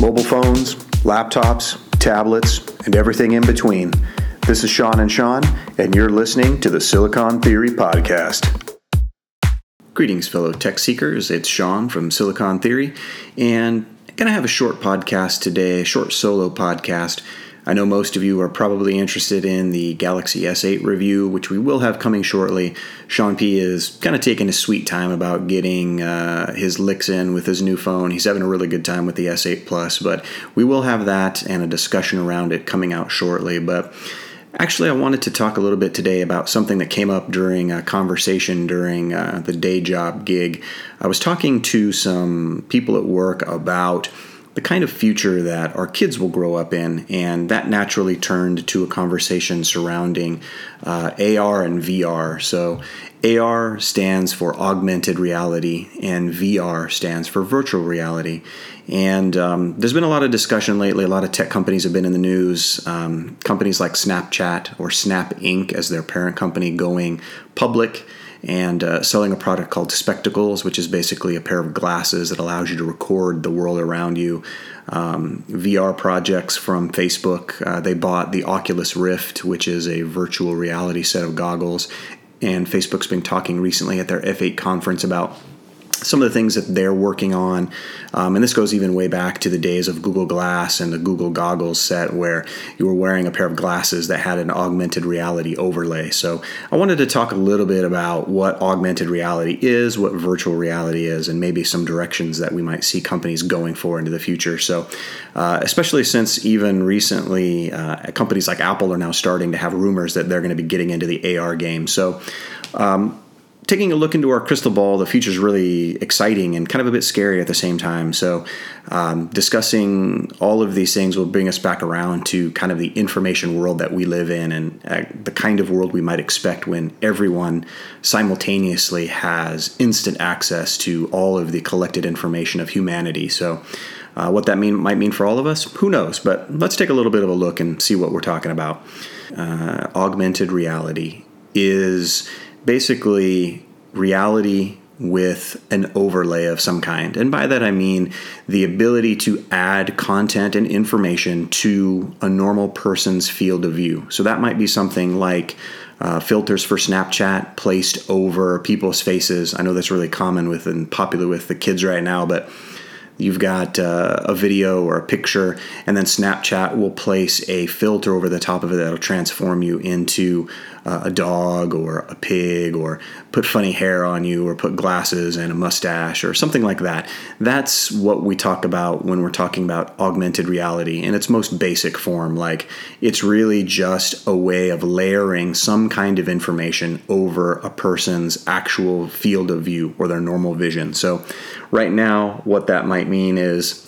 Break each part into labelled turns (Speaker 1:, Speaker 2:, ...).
Speaker 1: mobile phones, laptops, tablets, and everything in between. This is Sean and Sean, and you're listening to the Silicon Theory Podcast. Greetings, fellow tech seekers. It's Sean from Silicon Theory, and I'm going to have a short podcast today, a short solo podcast I know most of you are probably interested in the Galaxy S8 review, which we will have coming shortly. Sean P is kind of taking his sweet time about getting uh, his licks in with his new phone. He's having a really good time with the S8 Plus, but we will have that and a discussion around it coming out shortly. But Actually, I wanted to talk a little bit today about something that came up during a conversation during uh, the day job gig. I was talking to some people at work about the kind of future that our kids will grow up in, and that naturally turned to a conversation surrounding uh, AR and VR. So, AR stands for augmented reality, and VR stands for virtual reality. And um, there's been a lot of discussion lately. A lot of tech companies have been in the news. Um, companies like Snapchat or Snap Inc., as their parent company, going public and uh, selling a product called Spectacles, which is basically a pair of glasses that allows you to record the world around you. Um, VR projects from Facebook. Uh, they bought the Oculus Rift, which is a virtual reality set of goggles. And Facebook's been talking recently at their F8 conference about some of the things that they're working on. Um, and this goes even way back to the days of Google Glass and the Google Goggles set, where you were wearing a pair of glasses that had an augmented reality overlay. So I wanted to talk a little bit about what augmented reality is, what virtual reality is, and maybe some directions that we might see companies going for into the future. So, uh, especially since even recently, uh, companies like Apple are now starting to have rumors that they're going to be getting into the AR game. So, um, taking a look into our crystal ball, the future is really exciting and kind of a bit scary at the same time. So, um, discussing all of these things will bring us back around to kind of the information world that we live in and uh, the kind of world we might expect when everyone simultaneously has instant access to all of the collected information of humanity. So, uh, what that mean might mean for all of us, who knows? But let's take a little bit of a look and see what we're talking about. Uh, augmented reality is basically reality with an overlay of some kind. And by that I mean the ability to add content and information to a normal person's field of view. So that might be something like uh, filters for Snapchat placed over people's faces. I know that's really common with and popular with the kids right now, but you've got uh, a video or a picture, and then Snapchat will place a filter over the top of it that'll transform you into uh, a dog or a pig or put funny hair on you or put glasses and a mustache or something like that. That's what we talk about when we're talking about augmented reality in its most basic form. Like it's really just a way of layering some kind of information over a person's actual field of view or their normal vision. So, right now, what that might mean is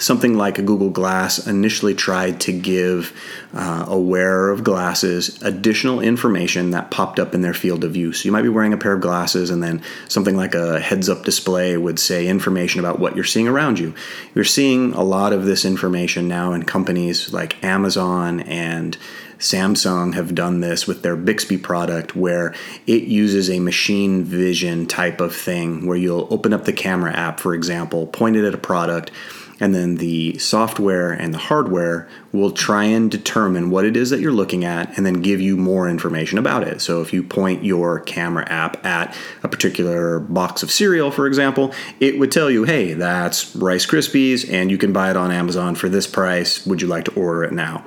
Speaker 1: something like a Google Glass initially tried to give uh, a wearer of glasses additional information that popped up in their field of view. So you might be wearing a pair of glasses, and then something like a heads up display would say information about what you're seeing around you. You're seeing a lot of this information now in companies like Amazon and Samsung have done this with their Bixby product where it uses a machine vision type of thing where you'll open up the camera app, for example, point it at a product and then the software and the hardware will try and determine what it is that you're looking at and then give you more information about it. So if you point your camera app at a particular box of cereal, for example, it would tell you, hey, that's Rice Krispies and you can buy it on Amazon for this price. Would you like to order it now?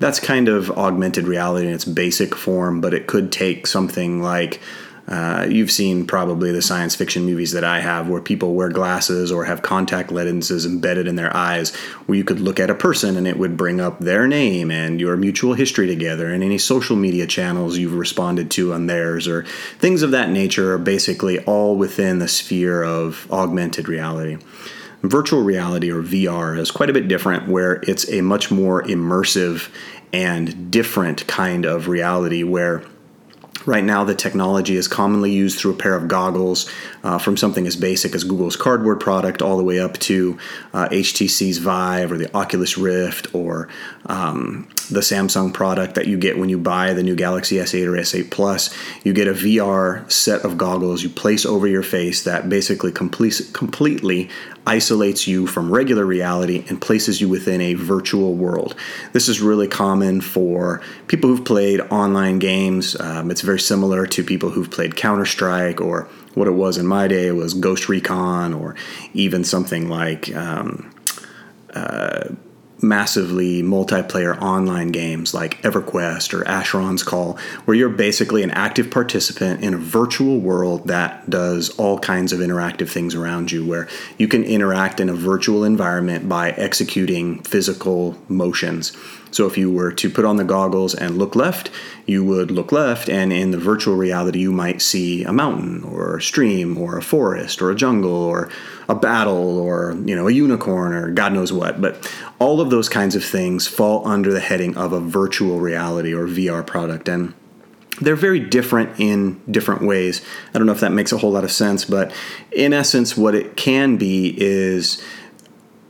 Speaker 1: That's kind of augmented reality in its basic form, but it could take something like uh, you've seen probably the science fiction movies that I have where people wear glasses or have contact lenses embedded in their eyes, where you could look at a person and it would bring up their name and your mutual history together and any social media channels you've responded to on theirs or things of that nature are basically all within the sphere of augmented reality. Virtual reality or VR is quite a bit different, where it's a much more immersive and different kind of reality where Right now, the technology is commonly used through a pair of goggles uh, from something as basic as Google's Cardboard product all the way up to uh, HTC's Vive or the Oculus Rift or um, the Samsung product that you get when you buy the new Galaxy S8 or S8 Plus. You get a VR set of goggles you place over your face that basically complete, completely isolates you from regular reality and places you within a virtual world. This is really common for people who've played online games. Um, it's very similar to people who've played Counter Strike or what it was in my day was Ghost Recon or even something like. Um, uh, massively multiplayer online games like EverQuest or Asheron's Call, where you're basically an active participant in a virtual world that does all kinds of interactive things around you, where you can interact in a virtual environment by executing physical motions. So if you were to put on the goggles and look left, you would look left, and in the virtual reality, you might see a mountain or a stream or a forest or a jungle or a battle or you know a unicorn or God knows what. But all of those kinds of things fall under the heading of a virtual reality or VR product, and they're very different in different ways. I don't know if that makes a whole lot of sense, but in essence, what it can be is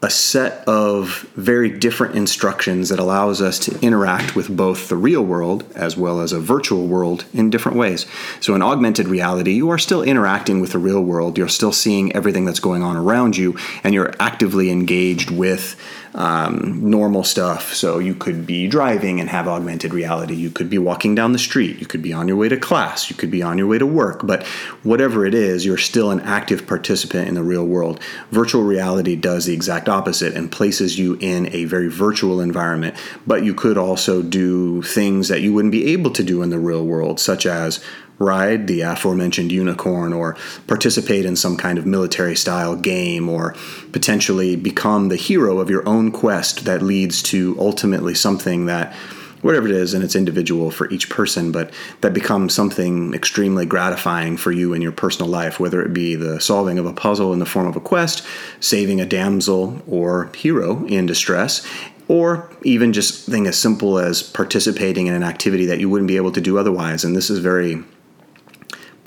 Speaker 1: a set of very different instructions that allows us to interact with both the real world as well as a virtual world in different ways. So, in augmented reality, you are still interacting with the real world, you're still seeing everything that's going on around you, and you're actively engaged with um, normal stuff. So you could be driving and have augmented reality. You could be walking down the street. You could be on your way to class. You could be on your way to work. But whatever it is, you're still an active participant in the real world. Virtual reality does the exact opposite and places you in a very virtual environment. But you could also do things that you wouldn't be able to do in the real world, such as ride the aforementioned unicorn or participate in some kind of military style game or potentially become the hero of your own quest that leads to ultimately something that whatever it is and it's individual for each person but that becomes something extremely gratifying for you in your personal life whether it be the solving of a puzzle in the form of a quest saving a damsel or hero in distress or even just thing as simple as participating in an activity that you wouldn't be able to do otherwise. And this is very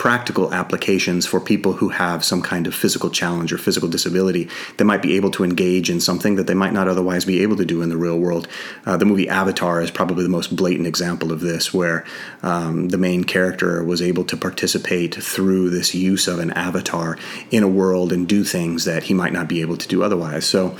Speaker 1: practical applications for people who have some kind of physical challenge or physical disability that might be able to engage in something that they might not otherwise be able to do in the real world. Uh, the movie Avatar is probably the most blatant example of this, where um, the main character was able to participate through this use of an avatar in a world and do things that he might not be able to do otherwise. So,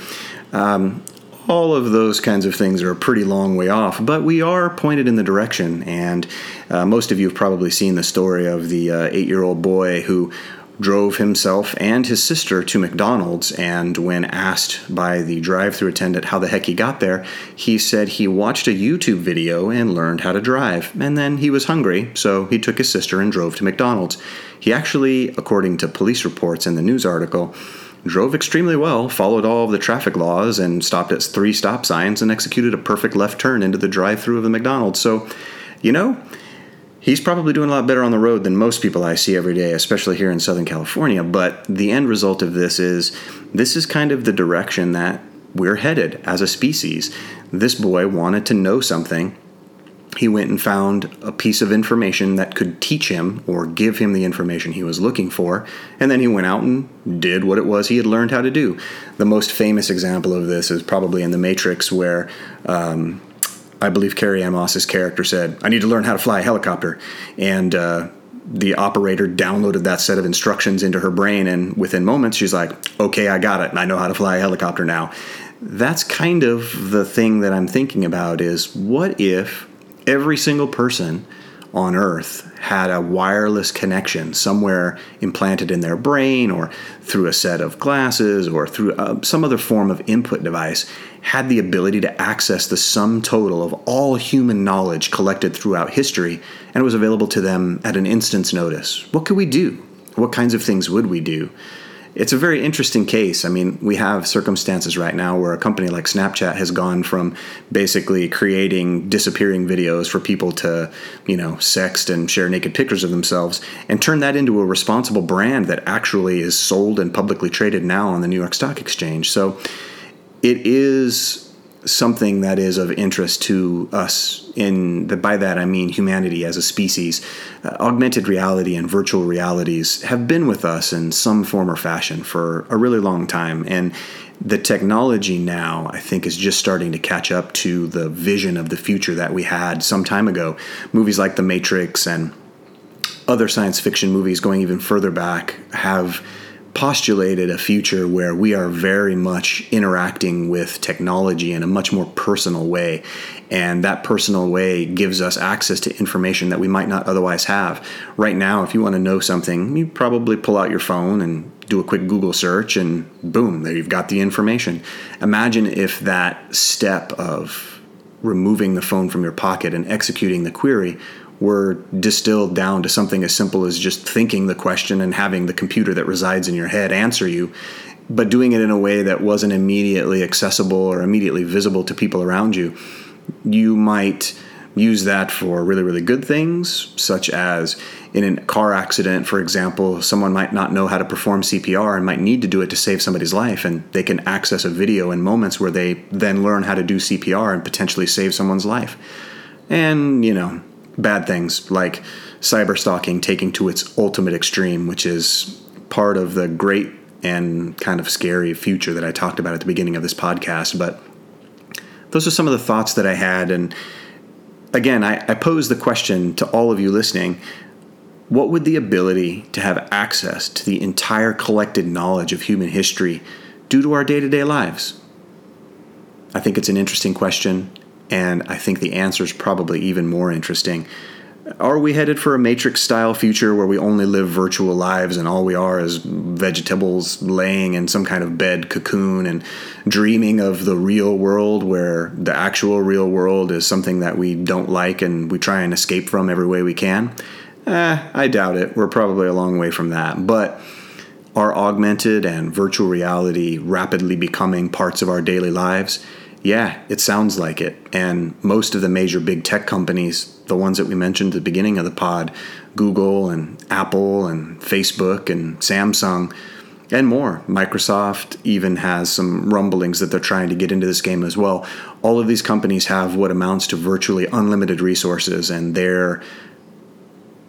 Speaker 1: um, all of those kinds of things are a pretty long way off, but we are pointed in the direction. And uh, most of you have probably seen the story of the uh, eight year old boy who drove himself and his sister to McDonald's. And when asked by the drive through attendant how the heck he got there, he said he watched a YouTube video and learned how to drive. And then he was hungry, so he took his sister and drove to McDonald's. He actually, according to police reports in the news article, drove extremely well, followed all of the traffic laws, and stopped at three stop signs and executed a perfect left turn into the drive through of the McDonald's. So, you know, he's probably doing a lot better on the road than most people I see every day, especially here in Southern California. But the end result of this is this is kind of the direction that we're headed as a species. This boy wanted to know something he went and found a piece of information that could teach him or give him the information he was looking for, and then he went out and did what it was he had learned how to do. The most famous example of this is probably in The Matrix, where um, I believe Carrie-Anne Moss's character said, I need to learn how to fly a helicopter. And uh, the operator downloaded that set of instructions into her brain, and within moments, she's like, Okay, I got it. I know how to fly a helicopter now. That's kind of the thing that I'm thinking about is what if every single person on earth had a wireless connection somewhere implanted in their brain or through a set of glasses or through uh, some other form of input device had the ability to access the sum total of all human knowledge collected throughout history and it was available to them at an instant's notice. What could we do? What kinds of things would we do it's a very interesting case. I mean, we have circumstances right now where a company like Snapchat has gone from basically creating disappearing videos for people to, you know, sext and share naked pictures of themselves and turn that into a responsible brand that actually is sold and publicly traded now on the New York Stock Exchange. So it is something that is of interest to us in the, by that I mean humanity as a species. Uh, augmented reality and virtual realities have been with us in some form or fashion for a really long time and the technology now, I think, is just starting to catch up to the vision of the future that we had some time ago. Movies like The Matrix and other science fiction movies going even further back have postulated a future where we are very much interacting with technology in a much more personal way. And that personal way gives us access to information that we might not otherwise have. Right now, if you want to know something, you probably pull out your phone and do a quick Google search, and boom, there you've got the information. Imagine if that step of removing the phone from your pocket and executing the query were distilled down to something as simple as just thinking the question and having the computer that resides in your head answer you, but doing it in a way that wasn't immediately accessible or immediately visible to people around you. You might use that for really, really good things, such as in a car accident, for example, someone might not know how to perform CPR and might need to do it to save somebody's life, and they can access a video in moments where they then learn how to do CPR and potentially save someone's life. And, you know, bad things like cyber stalking taking to its ultimate extreme, which is part of the great and kind of scary future that I talked about at the beginning of this podcast. But those are some of the thoughts that I had. And again, I, I pose the question to all of you listening what would the ability to have access to the entire collected knowledge of human history do to our day to day lives? I think it's an interesting question. And I think the answer is probably even more interesting. Are we headed for a matrix style future where we only live virtual lives and all we are is vegetables laying in some kind of bed cocoon and dreaming of the real world where the actual real world is something that we don't like and we try and escape from every way we can? Eh, I doubt it. We're probably a long way from that. But are augmented and virtual reality rapidly becoming parts of our daily lives? Yeah, it sounds like it. And most of the major big tech companies, the ones that we mentioned at the beginning of the pod, Google and Apple and Facebook and Samsung and more. Microsoft even has some rumblings that they're trying to get into this game as well. All of these companies have what amounts to virtually unlimited resources, and their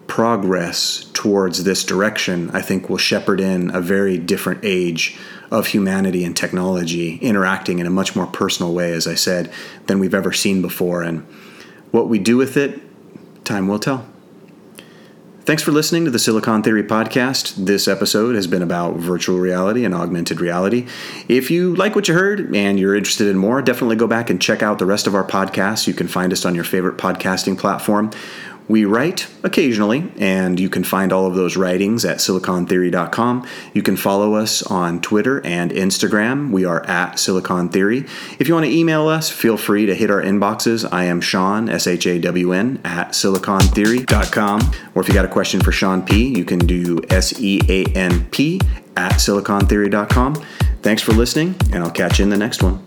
Speaker 1: progress towards this direction, I think, will shepherd in a very different age of humanity and technology interacting in a much more personal way, as I said, than we've ever seen before. And what we do with it, time will tell. Thanks for listening to the Silicon Theory podcast. This episode has been about virtual reality and augmented reality. If you like what you heard and you're interested in more, definitely go back and check out the rest of our podcasts. You can find us on your favorite podcasting platform. We write occasionally, and you can find all of those writings at silicontheory.com. You can follow us on Twitter and Instagram. We are at Silicon Theory. If you want to email us, feel free to hit our inboxes. I am Sean, S H A W N, at silicontheory.com. Or if you got a question for Sean P., you can do S E A N P at silicontheory.com. Thanks for listening, and I'll catch you in the next one.